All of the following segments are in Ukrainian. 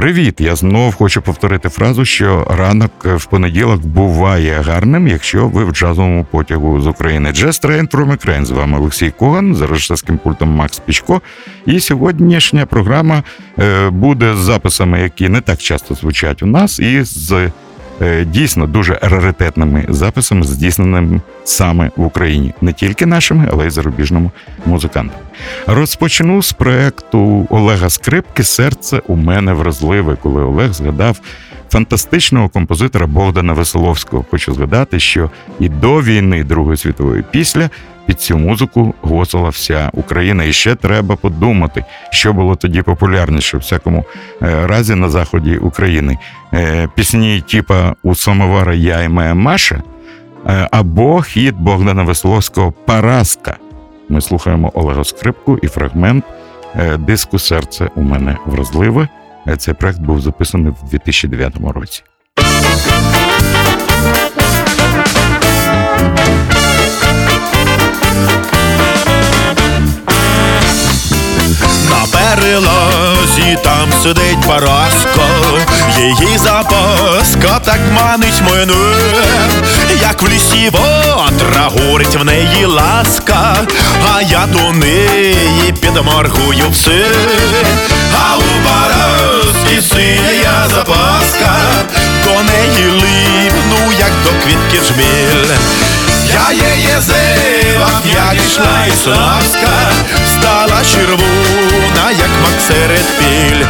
Привіт! Я знов хочу повторити фразу, що ранок в понеділок буває гарним, якщо ви в джазовому потягу з України. Jazz Train from Ukraine. З вами Олексій Коган, за режисерським пультом Макс Пічко. І сьогоднішня програма е, буде з записами, які не так часто звучать у нас, і з дійсно дуже раритетними записами, здійсненими саме в Україні, не тільки нашими, але й зарубіжними музикантами. Розпочну з проекту Олега Скрипки Серце у мене вразливе, коли Олег згадав. Фантастичного композитора Богдана Веселовського хочу згадати, що і до війни Другої світової після під цю музику гоцала вся Україна. І ще треба подумати, що було тоді популярніше в всякому е, разі на заході України. Е, пісні, типа у самовара Я і моя Маша е, або хід Богдана Весловського Параска. Ми слухаємо Олега Скрипку і фрагмент диску Серце у мене вразливе. Цей проект був записаний в 2009 році. Перелазі там сидить Параска, її запаска так манить мене, як в лісі вотра горить в неї ласка, а я до неї підморгую все, а у Параски синя запаска, до неї липну, як до квітки жміль. Я зивав, як ішла і славська, стала червона, як мак серед піль.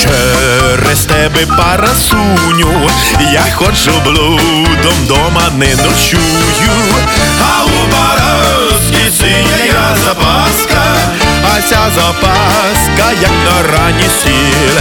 Через тебе парасуню, я ходжу блудом, дома не ночую, а у Баровській синя запаска, а ця запаска, як на рані сіль.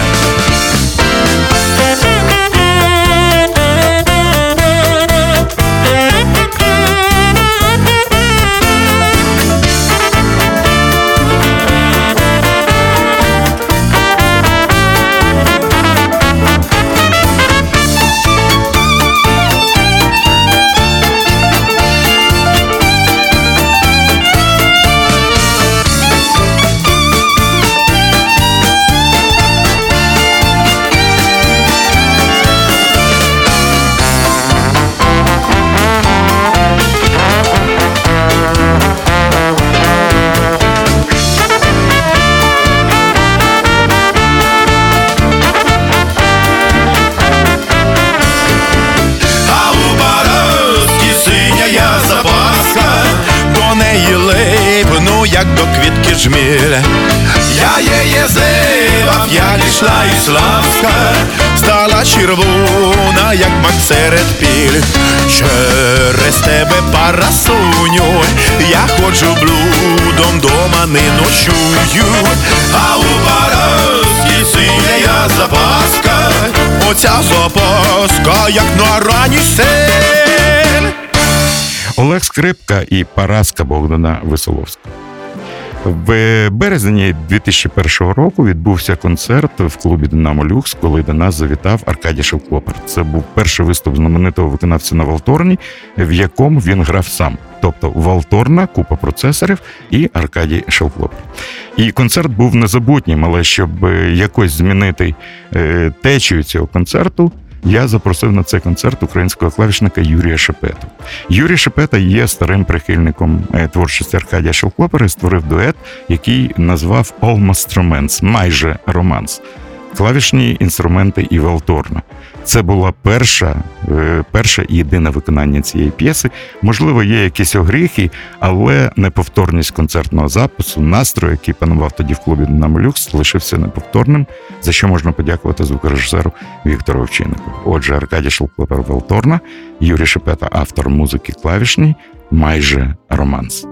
Червона, як мак серед піль. Через тебе парасуню, я ходжу блудом, дома не ночую, а у паразі синя запаска, оця запаска, як на рані сель. Олег Скрипка і Параска Богдана Веселовського. В березні 2001 року відбувся концерт в клубі Динамо Люкс, коли до нас завітав Аркадій Шевклопер. Це був перший виступ знаменитого виконавця на Валторні, в якому він грав сам. Тобто Валторна, купа процесорів і Аркадій Шевклопер. І концерт був незабутнім, але щоб якось змінити е, течію цього концерту я запросив на цей концерт українського клавішника Юрія Шепету. Юрій Шепета є старим прихильником е, творчості Аркадія Шовклопера і створив дует, який назвав Almost Romance, майже романс клавішні інструменти і Валторна. Це була перша е, перше і єдине виконання цієї п'єси. Можливо, є якісь огріхи, але неповторність концертного запису, настрою, який панував тоді в клубі Намолюкс, лишився неповторним, за що можна подякувати звукорежисеру Віктору Овчиннику. Отже, Аркадій Шелклопер Валторна, Юрій Шепета, автор музики клавішній, майже романс.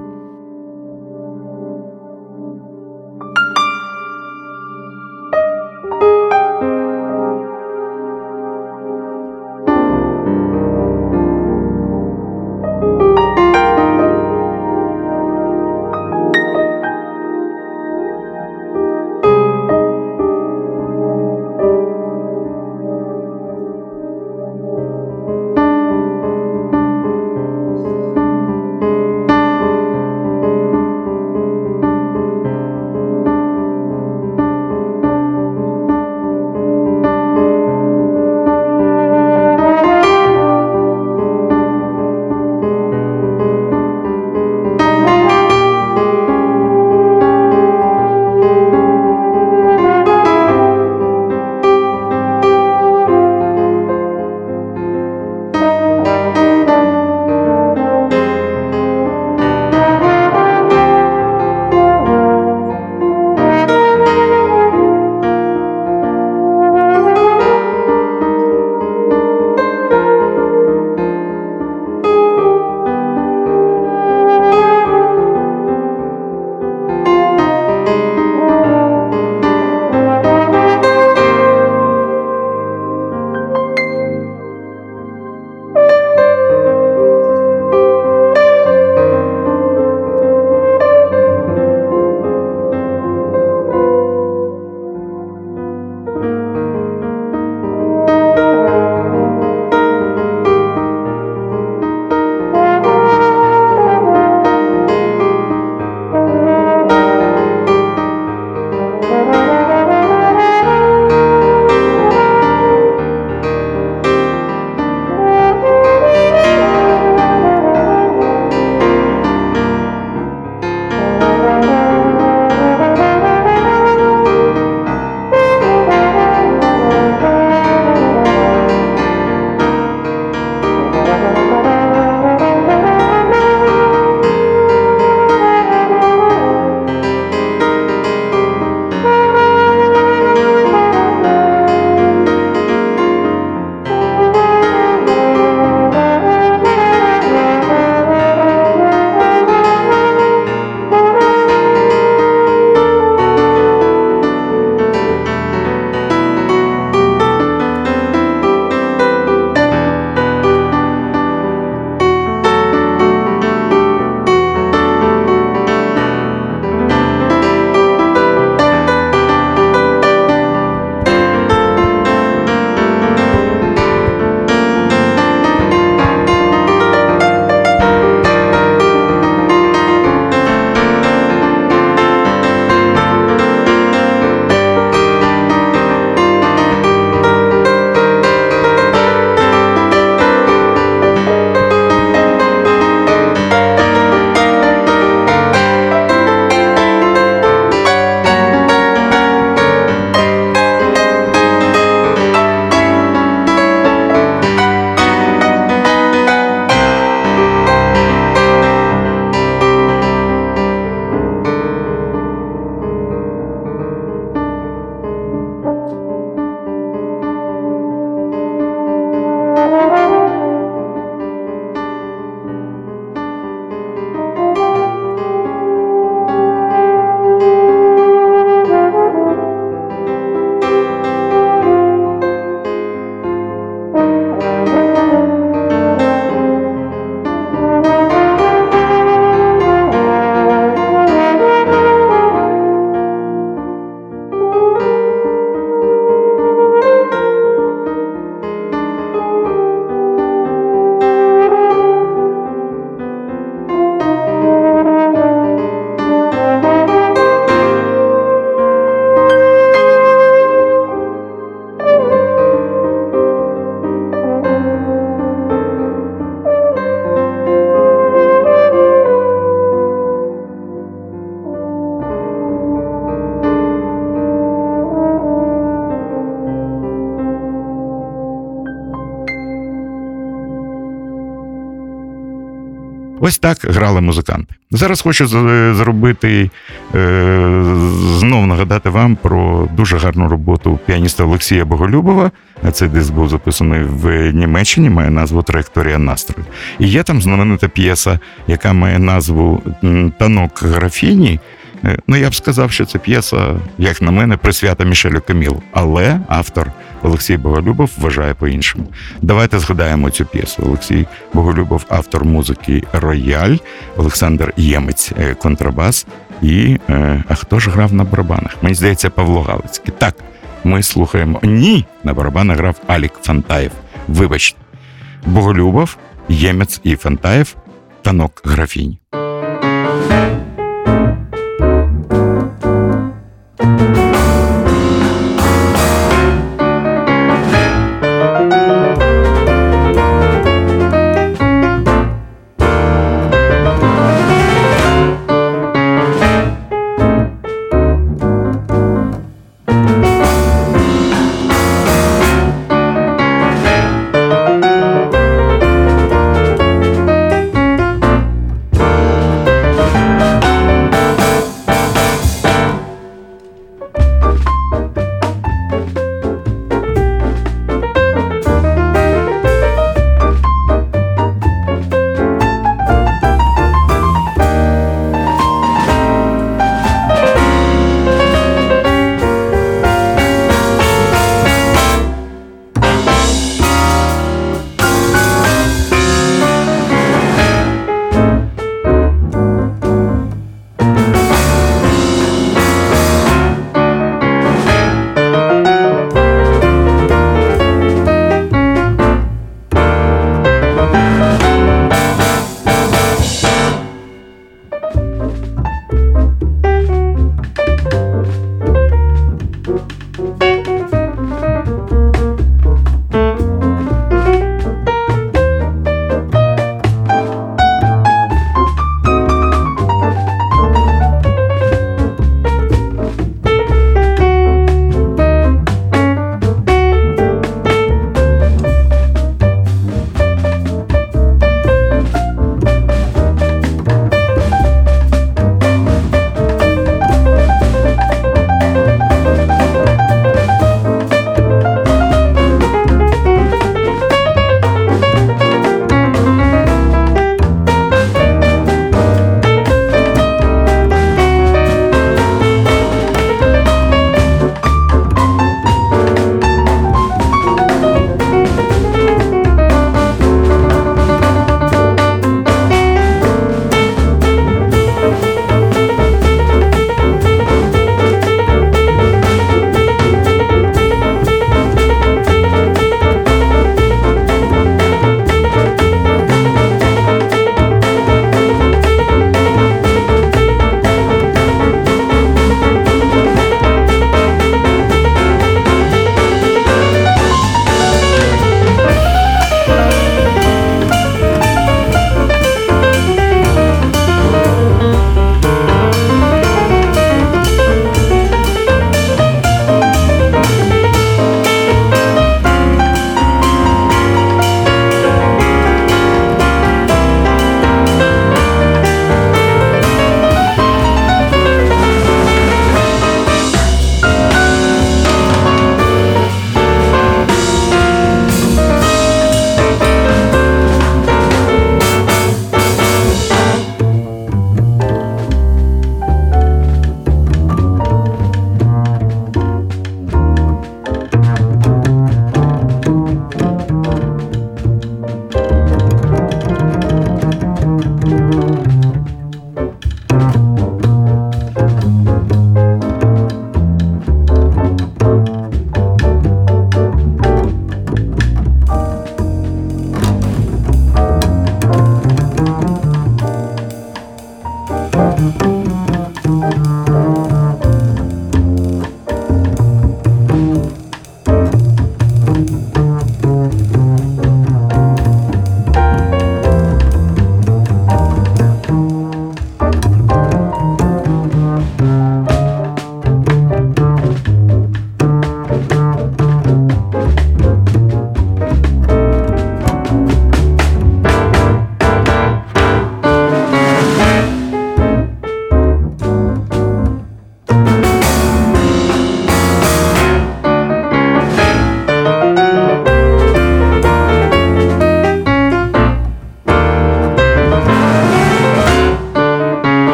Ось так грали музиканти. Зараз хочу зробити е, знов нагадати вам про дуже гарну роботу піаніста Олексія Боголюбова. Цей диск був записаний в Німеччині, має назву Траєкторія настрою. І є там знаменита п'єса, яка має назву Танок графіні. Е, ну, я б сказав, що це п'єса, як на мене, присвята Мішелю Камілу. Але автор Олексій Боголюбов вважає по-іншому. Давайте згадаємо цю п'єсу. Олексій Боголюбов, автор музики Рояль, Олександр Ємець, е, контрабас. І е, а хто ж грав на барабанах? Мені здається, Павло Галицький. Так, ми слухаємо. Ні, на барабанах грав Алік Фантаєв. Вибачте, Боголюбов, Ємець і Фантаєв танок графінь.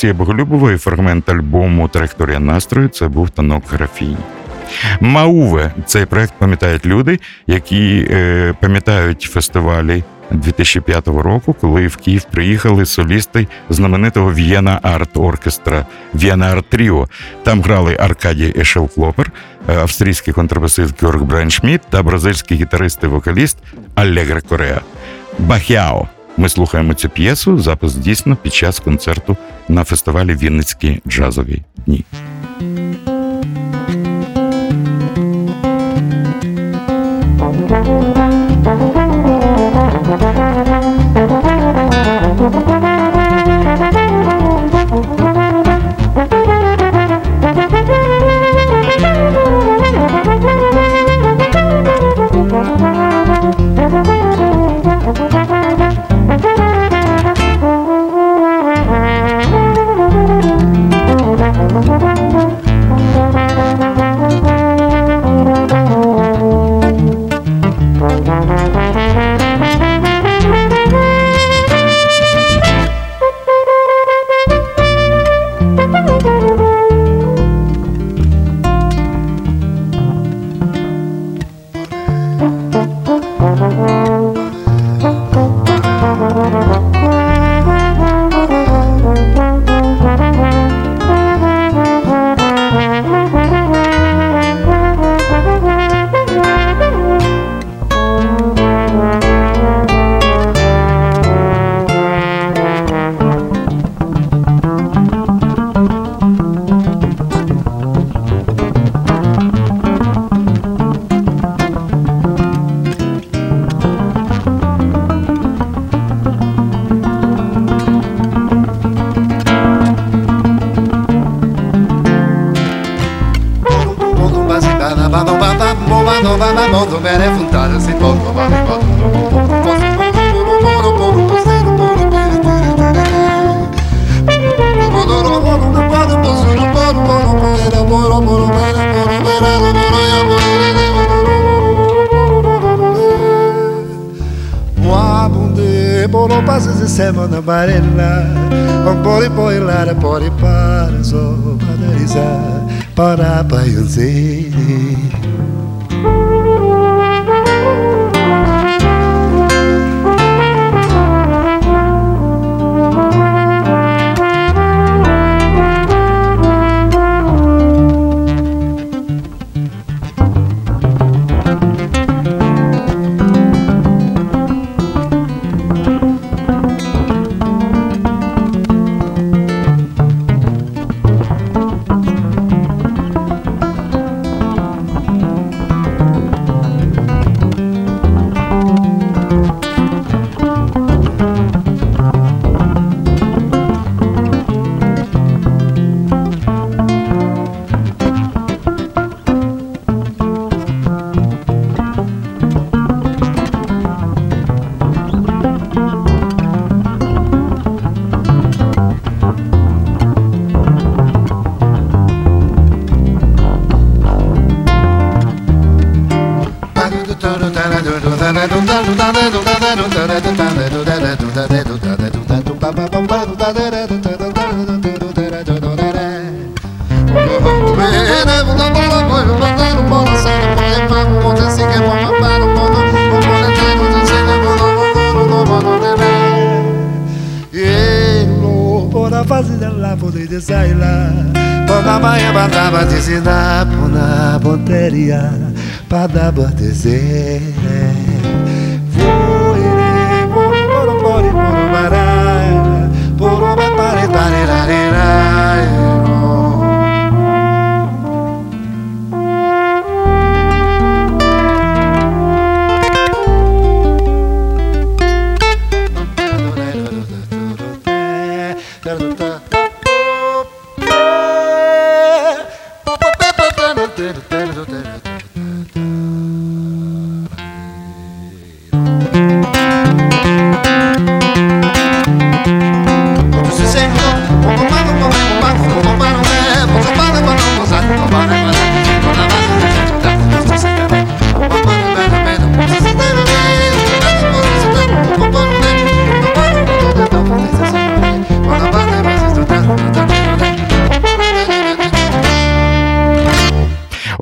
Олексія Боголюбова фрагмент альбому Траєкторія настрою це був танок графіні. Мауве цей проект пам'ятають люди, які е, пам'ятають фестивалі 2005 року, коли в Київ приїхали солісти знаменитого В'єна Арт Оркестра В'єна Арт Тріо. Там грали Аркадій Ешелклопер, е, австрійський контрабасист Георг Брайншміт та бразильський гітарист і вокаліст Аллегре Кореа. Бахяо. Ми слухаємо цю п'єсу. Запис дійсно під час концерту на фестивалі Вінницькі джазові дні.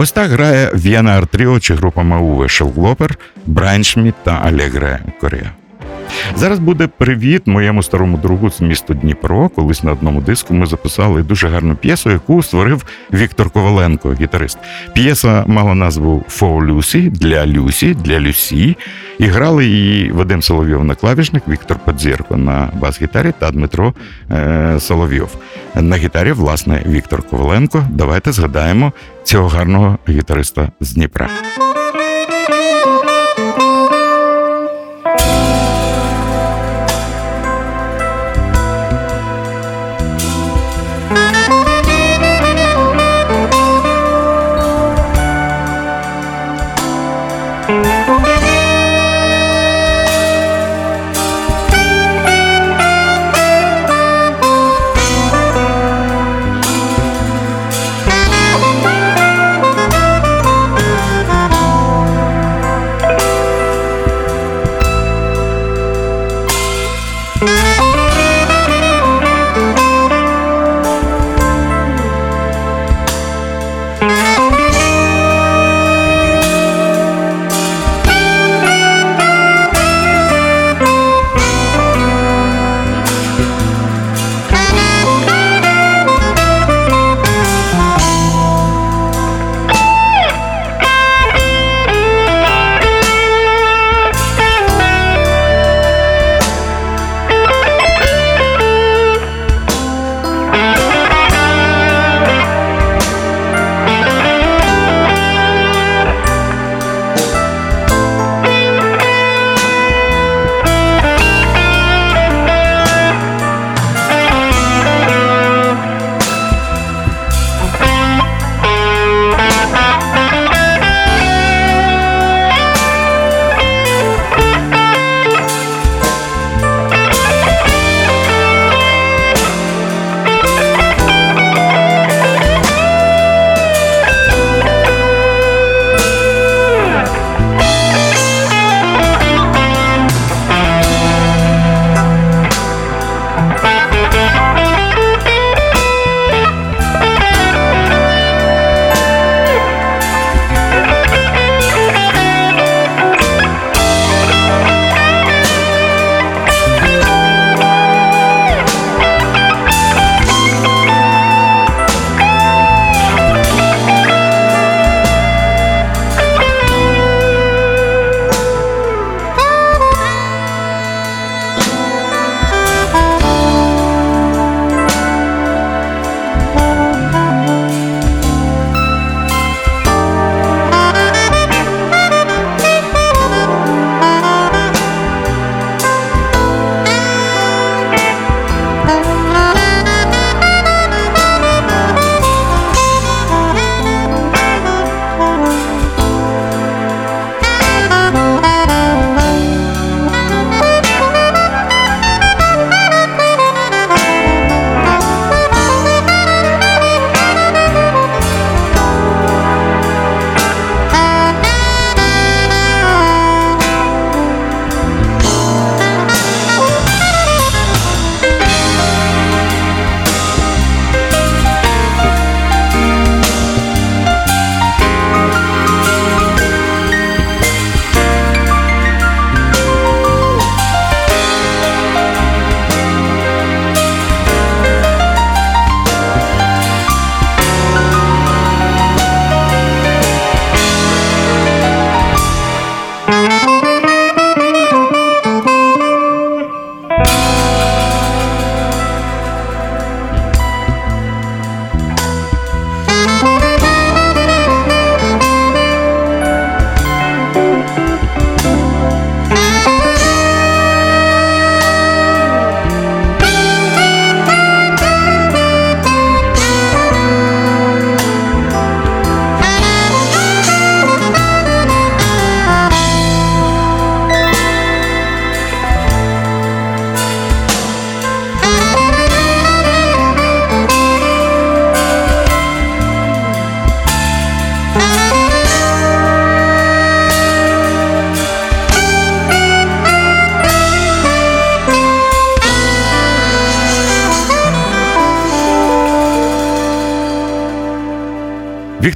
Ось так грає В'єна Артріо чи група Мауве Шелглопер, Брайан Шмідт та Алегре Корея. Зараз буде привіт моєму старому другу з міста Дніпро. Колись на одному диску ми записали дуже гарну п'єсу, яку створив Віктор Коваленко, гітарист. П'єса мала назву «For Lucy» для Люсі, для Люсі. І грали її Вадим Соловйов на клавішник, Віктор Подзірко на бас-гітарі та Дмитро е, Соловйов. На гітарі, власне, Віктор Коваленко. Давайте згадаємо цього гарного гітариста з Дніпра.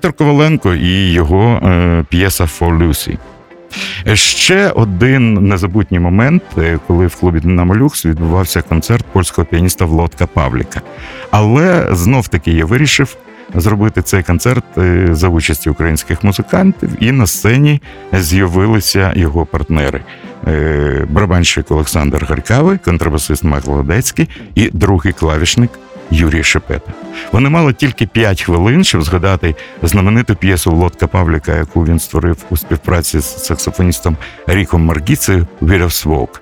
Віктор Коваленко і його е, п'єса «For Lucy». Ще один незабутній момент, е, коли в клубі Динамо відбувався концерт польського піаніста Влодка Павліка. Але знов таки я вирішив зробити цей концерт е, за участі українських музикантів, і на сцені з'явилися його партнери. Е, Барабанщик Олександр Гарькавий, контрабасист Мак Ладецький і другий клавішник Юрій Шепета. Вони мали тільки 5 хвилин, щоб згадати знамениту п'єсу Влодка Павліка, яку він створив у співпраці з саксофоністом Ріком Маргіцею «Widow's Walk»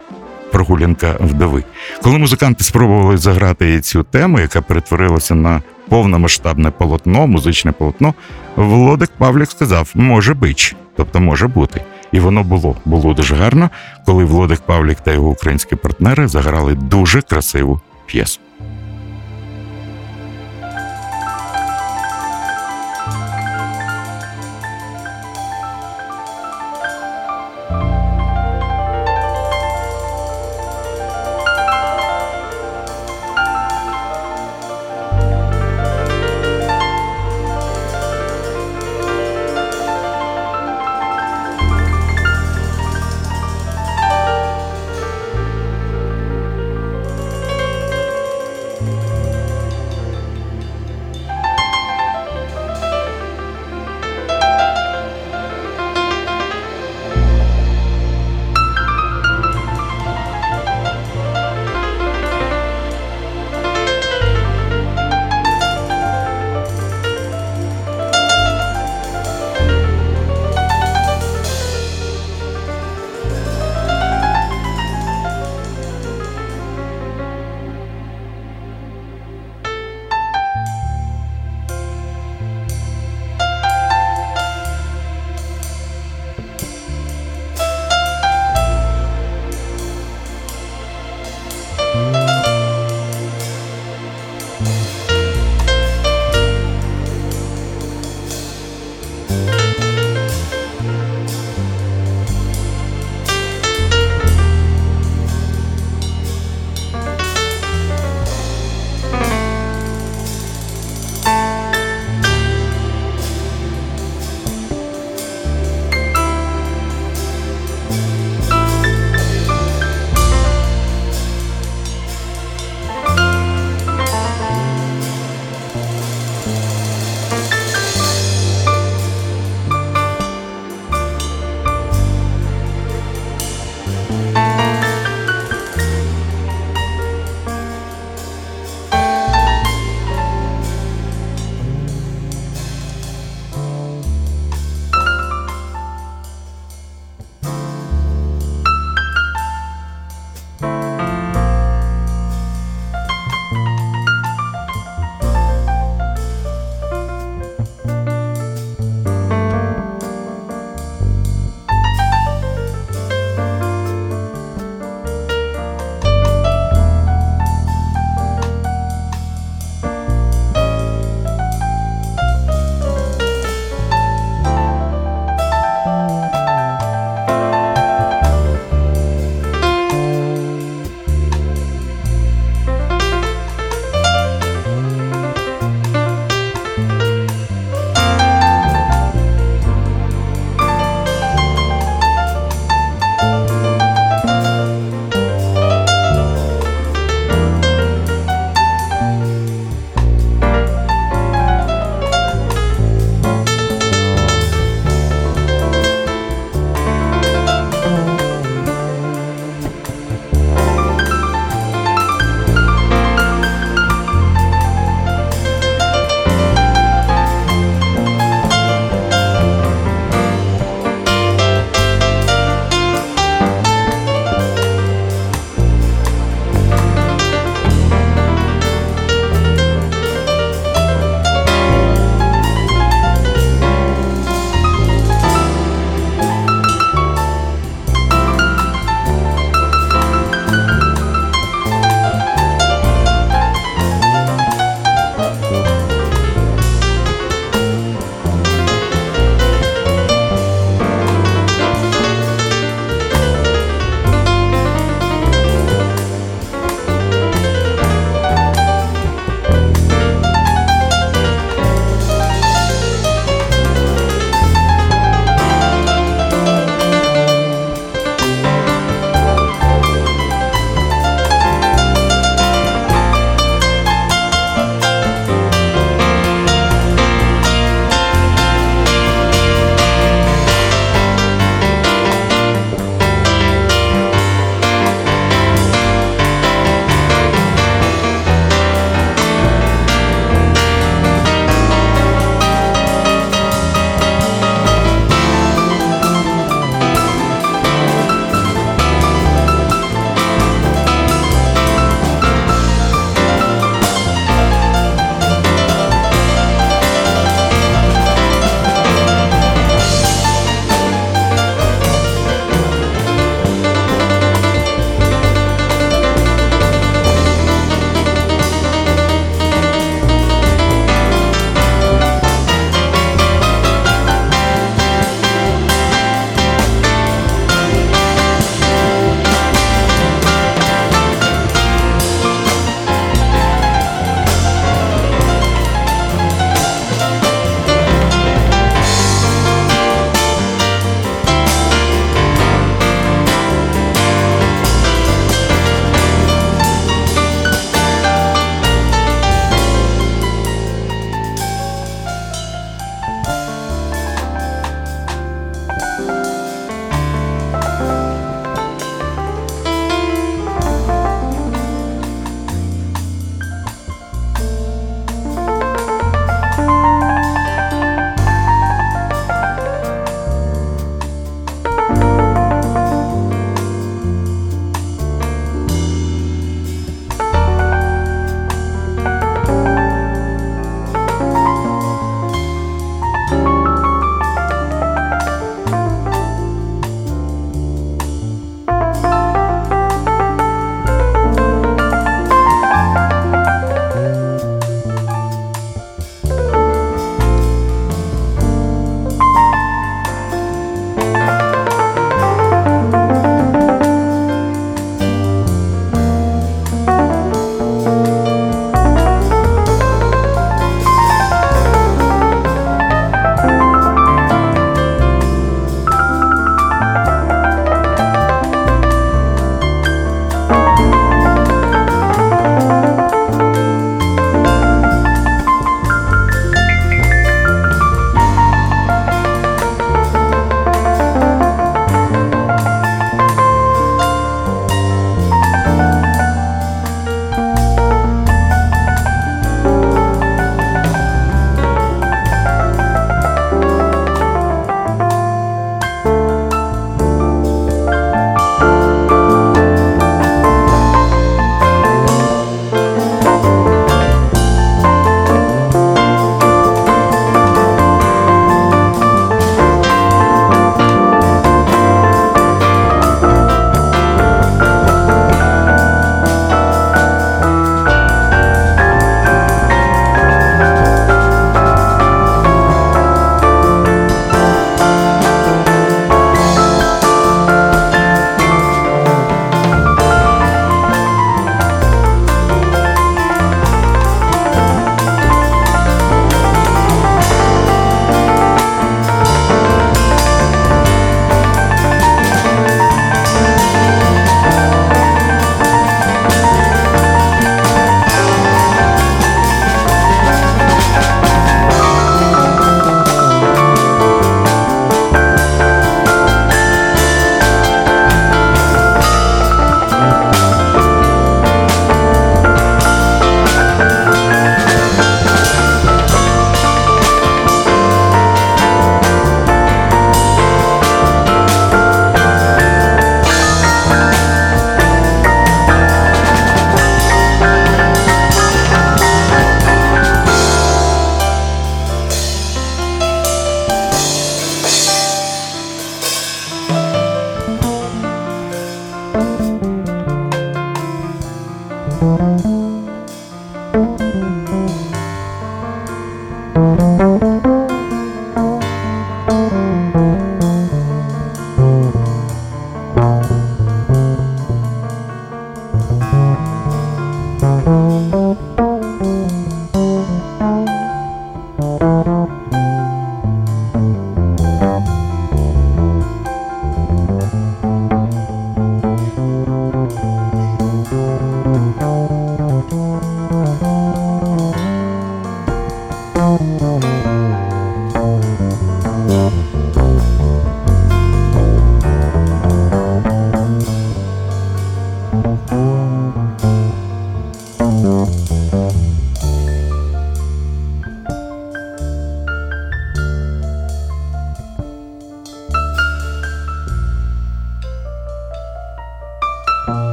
прогулянка вдови. Коли музиканти спробували заграти цю тему, яка перетворилася на повномасштабне полотно, музичне полотно, Володик Павлік сказав: може бич, тобто може бути. І воно було було дуже гарно, коли Володик Павлік та його українські партнери заграли дуже красиву п'єсу.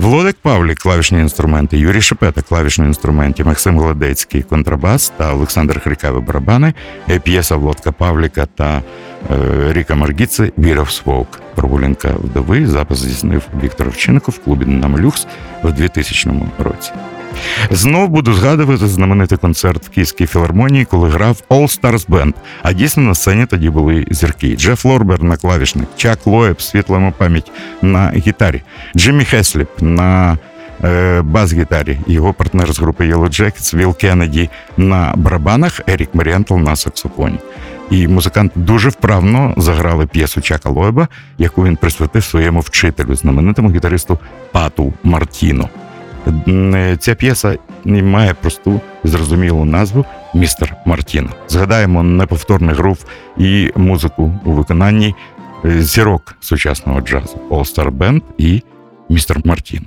Володик Павлік клавішні інструменти, Юрій Шепета клавішні інструменти, Максим Гладецький контрабас та Олександр Хрикавий барабани, е, п'єса Володка Павліка та е, Ріка Маргіци Віров Вовк. Прогулянка вдови запис здійснив Віктор Овчинников в клубі «Динамо Люкс» в 2000 році. Знов буду згадувати знаменитий концерт в Київській філармонії, коли грав All Stars Band. А дійсно на сцені тоді були зірки. Джеф Лорбер на клавішник, Чак Лоєб, світлому пам'ять на гітарі, Джиммі Хесліп на е, бас-гітарі, його партнер з групи Yellow Jackets Віл Кеннеді на барабанах, Ерік Марієнтал на саксофоні. І музиканти дуже вправно заграли п'єсу Чака Лоеба, яку він присвятив своєму вчителю, знаменитому гітаристу Пату Мартіно. Е, ця п'єса має просту зрозумілу назву Містер Мартіно. Згадаємо неповторний грув і музику у виконанні е, зірок сучасного джазу All Star Band і Містер Мартін.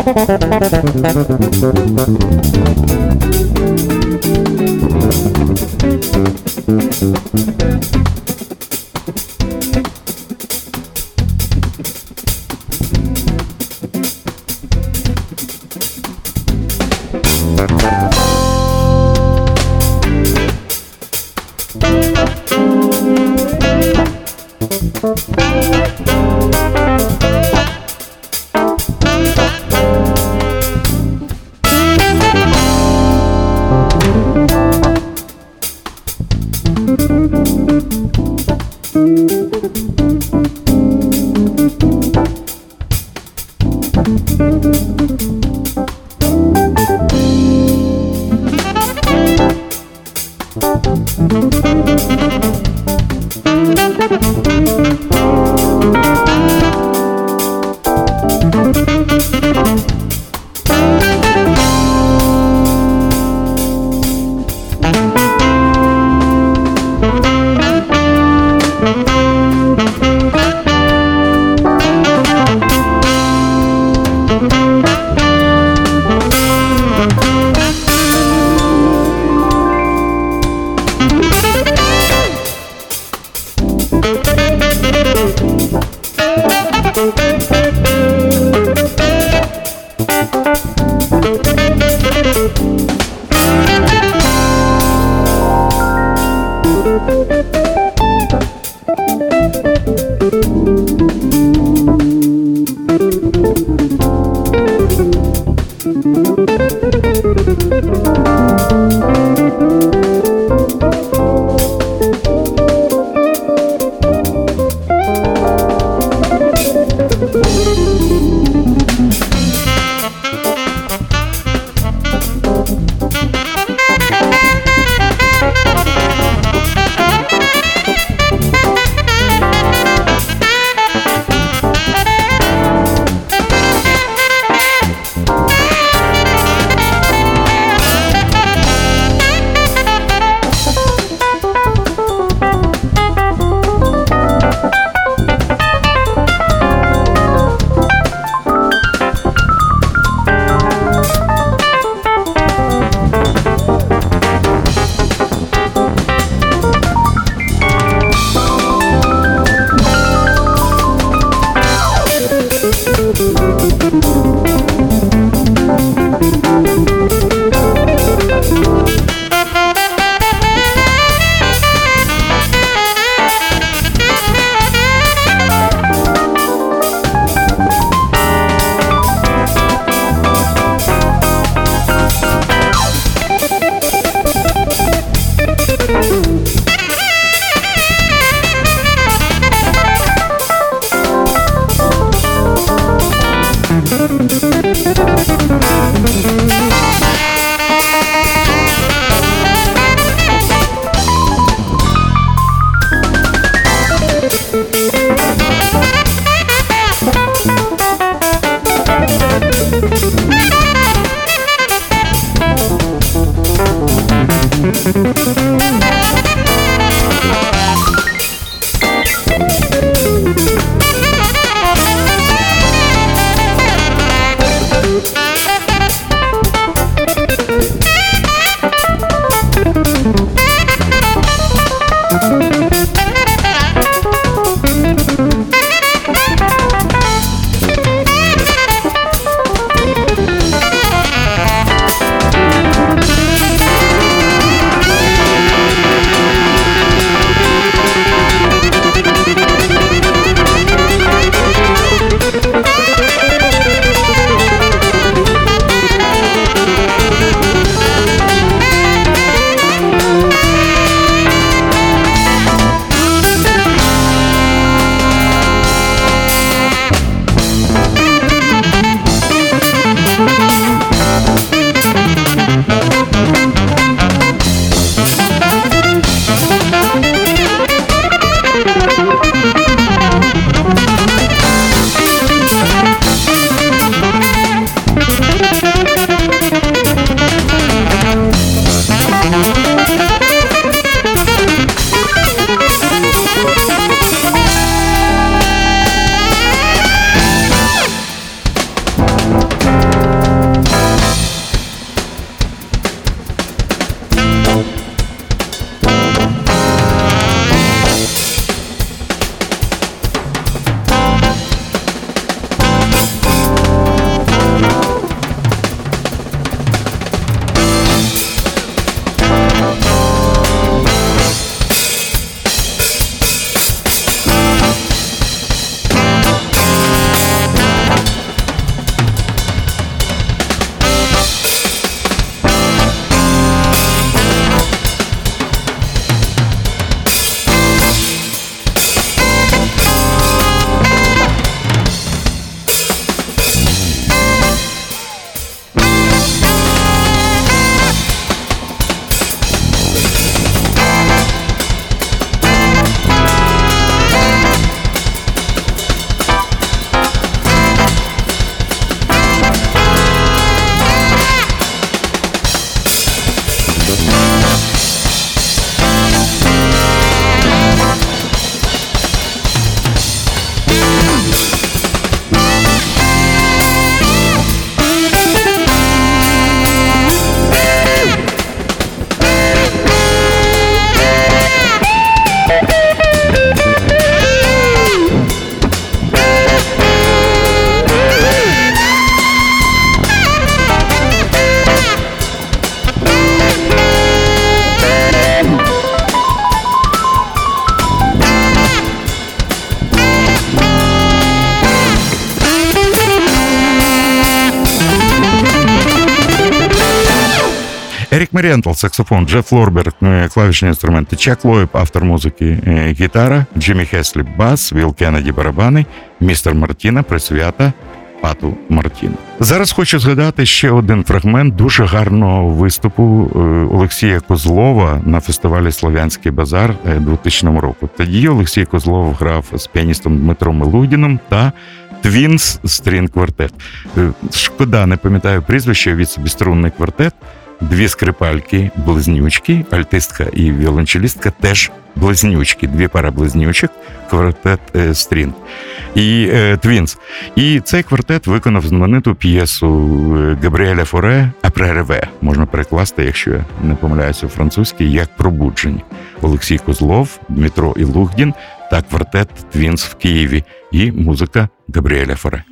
Thank you. Марієнтал, саксофон, Джеф Лорбер, е, клавішні інструменти, Чак Лоїб, автор музики, е, гітара, Джиммі Хесліп, бас, Віл Кеннеді, барабани, містер Мартіно, присвята Пату Мартіно. Зараз хочу згадати ще один фрагмент дуже гарного виступу е, Олексія Козлова на фестивалі Слов'янський базар е, 2000 року. Тоді Олексій Козлов грав з піаністом Дмитром Ілугдіним та Twins String Quartet. Е, Шкода, не пам'ятаю прізвище від собі струнний квартет. Дві скрипальки, близнючки, альтистка і віолончелістка теж близнючки, дві пара близнючок, квартет е, string і е, Twins. І цей квартет виконав знамениту п'єсу е, Габріеля Форе Après un rêve. Можна перекласти, якщо я не помиляюся у французькій, як пробудження. Олексій Козлов, Дмитро Ілугдін та квартет Twins в Києві і музика Габріеля Форе.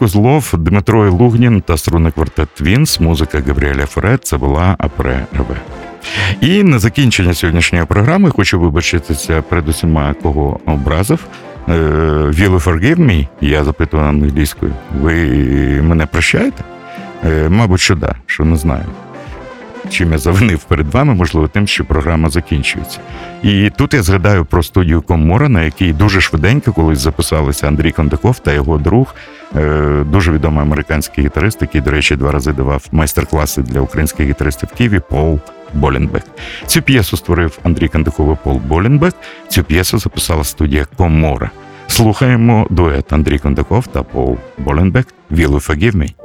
Козлов, Дмитро Ілугдін та струнний квартет Twins, музика Габріеля Форе. Це була Après un rêve. І на закінчення сьогоднішньої програми хочу вибачитися перед усіма, кого образив. Е, Will you forgive me? Я запитую англійською. Ви мене прощаєте? Е, Мабуть, що да, що не знаю. Чим я завинив перед вами, можливо, тим, що програма закінчується. І тут я згадаю про студію Комора, на якій дуже швиденько колись записалися Андрій Кондаков та його друг, е, дуже відомий американський гітарист, який, до речі, два рази давав майстер-класи для українських гітаристів в Києві Пол Болінбек. Цю п'єсу створив Андрій Кандихов і Пол Болінбек. Цю п'єсу записала студія Комора. Слухаємо дует Андрій Кондаков та Пол Боленбек «Will you forgive me?»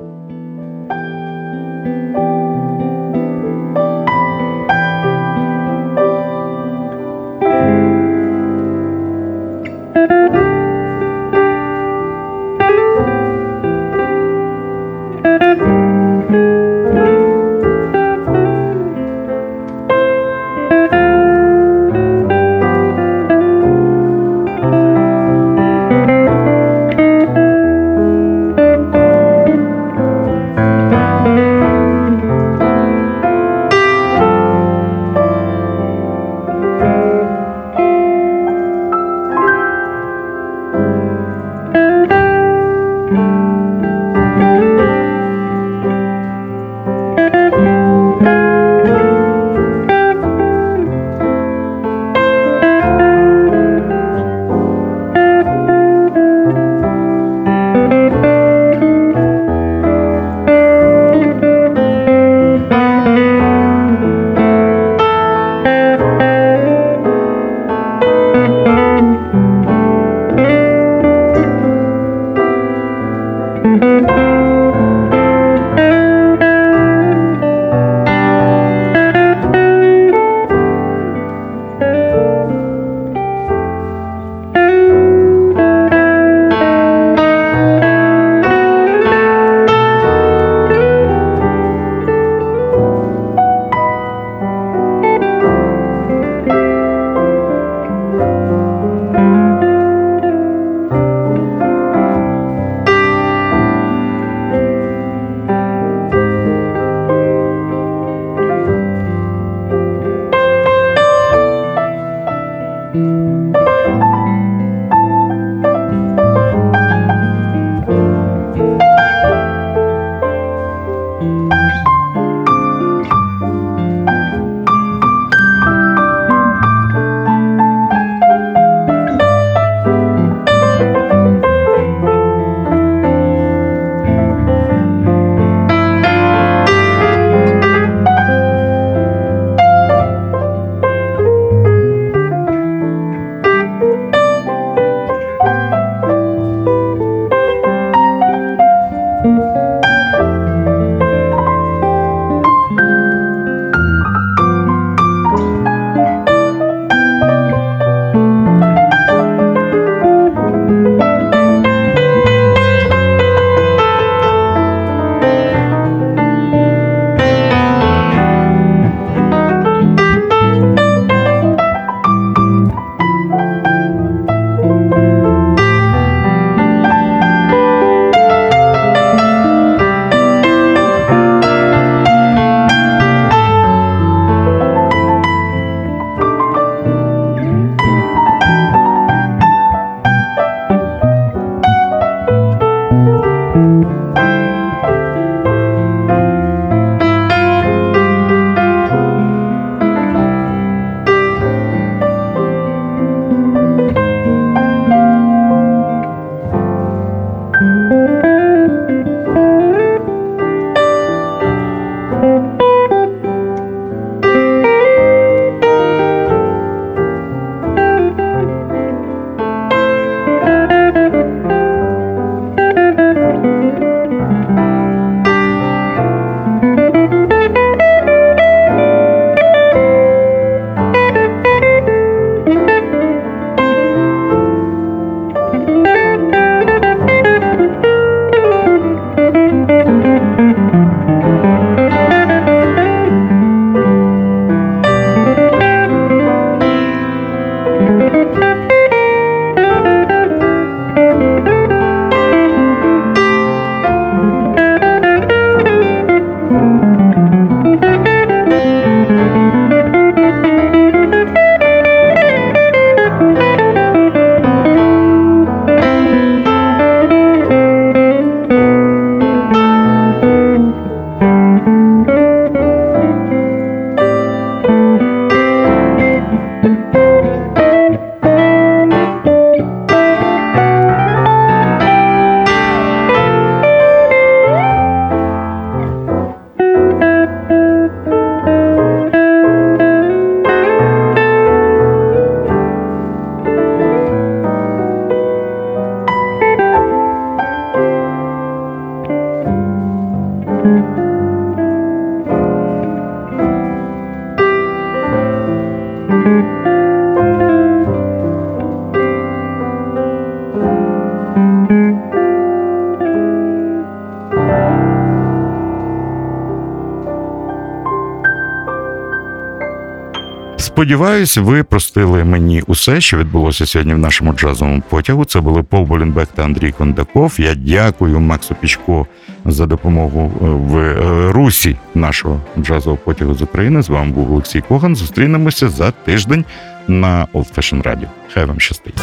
Сподіваюсь, ви простили мені усе, що відбулося сьогодні в нашому джазовому потягу. Це були Пол Болінбек та Андрій Кондаков. Я дякую Максу Пічко за допомогу е, в е, русі нашого джазового потягу з України. З вами був Олексій Коган. Зустрінемося за тиждень на Old Fashion Radio. Хай вам щастить.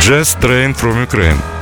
Jazz Train from Ukraine.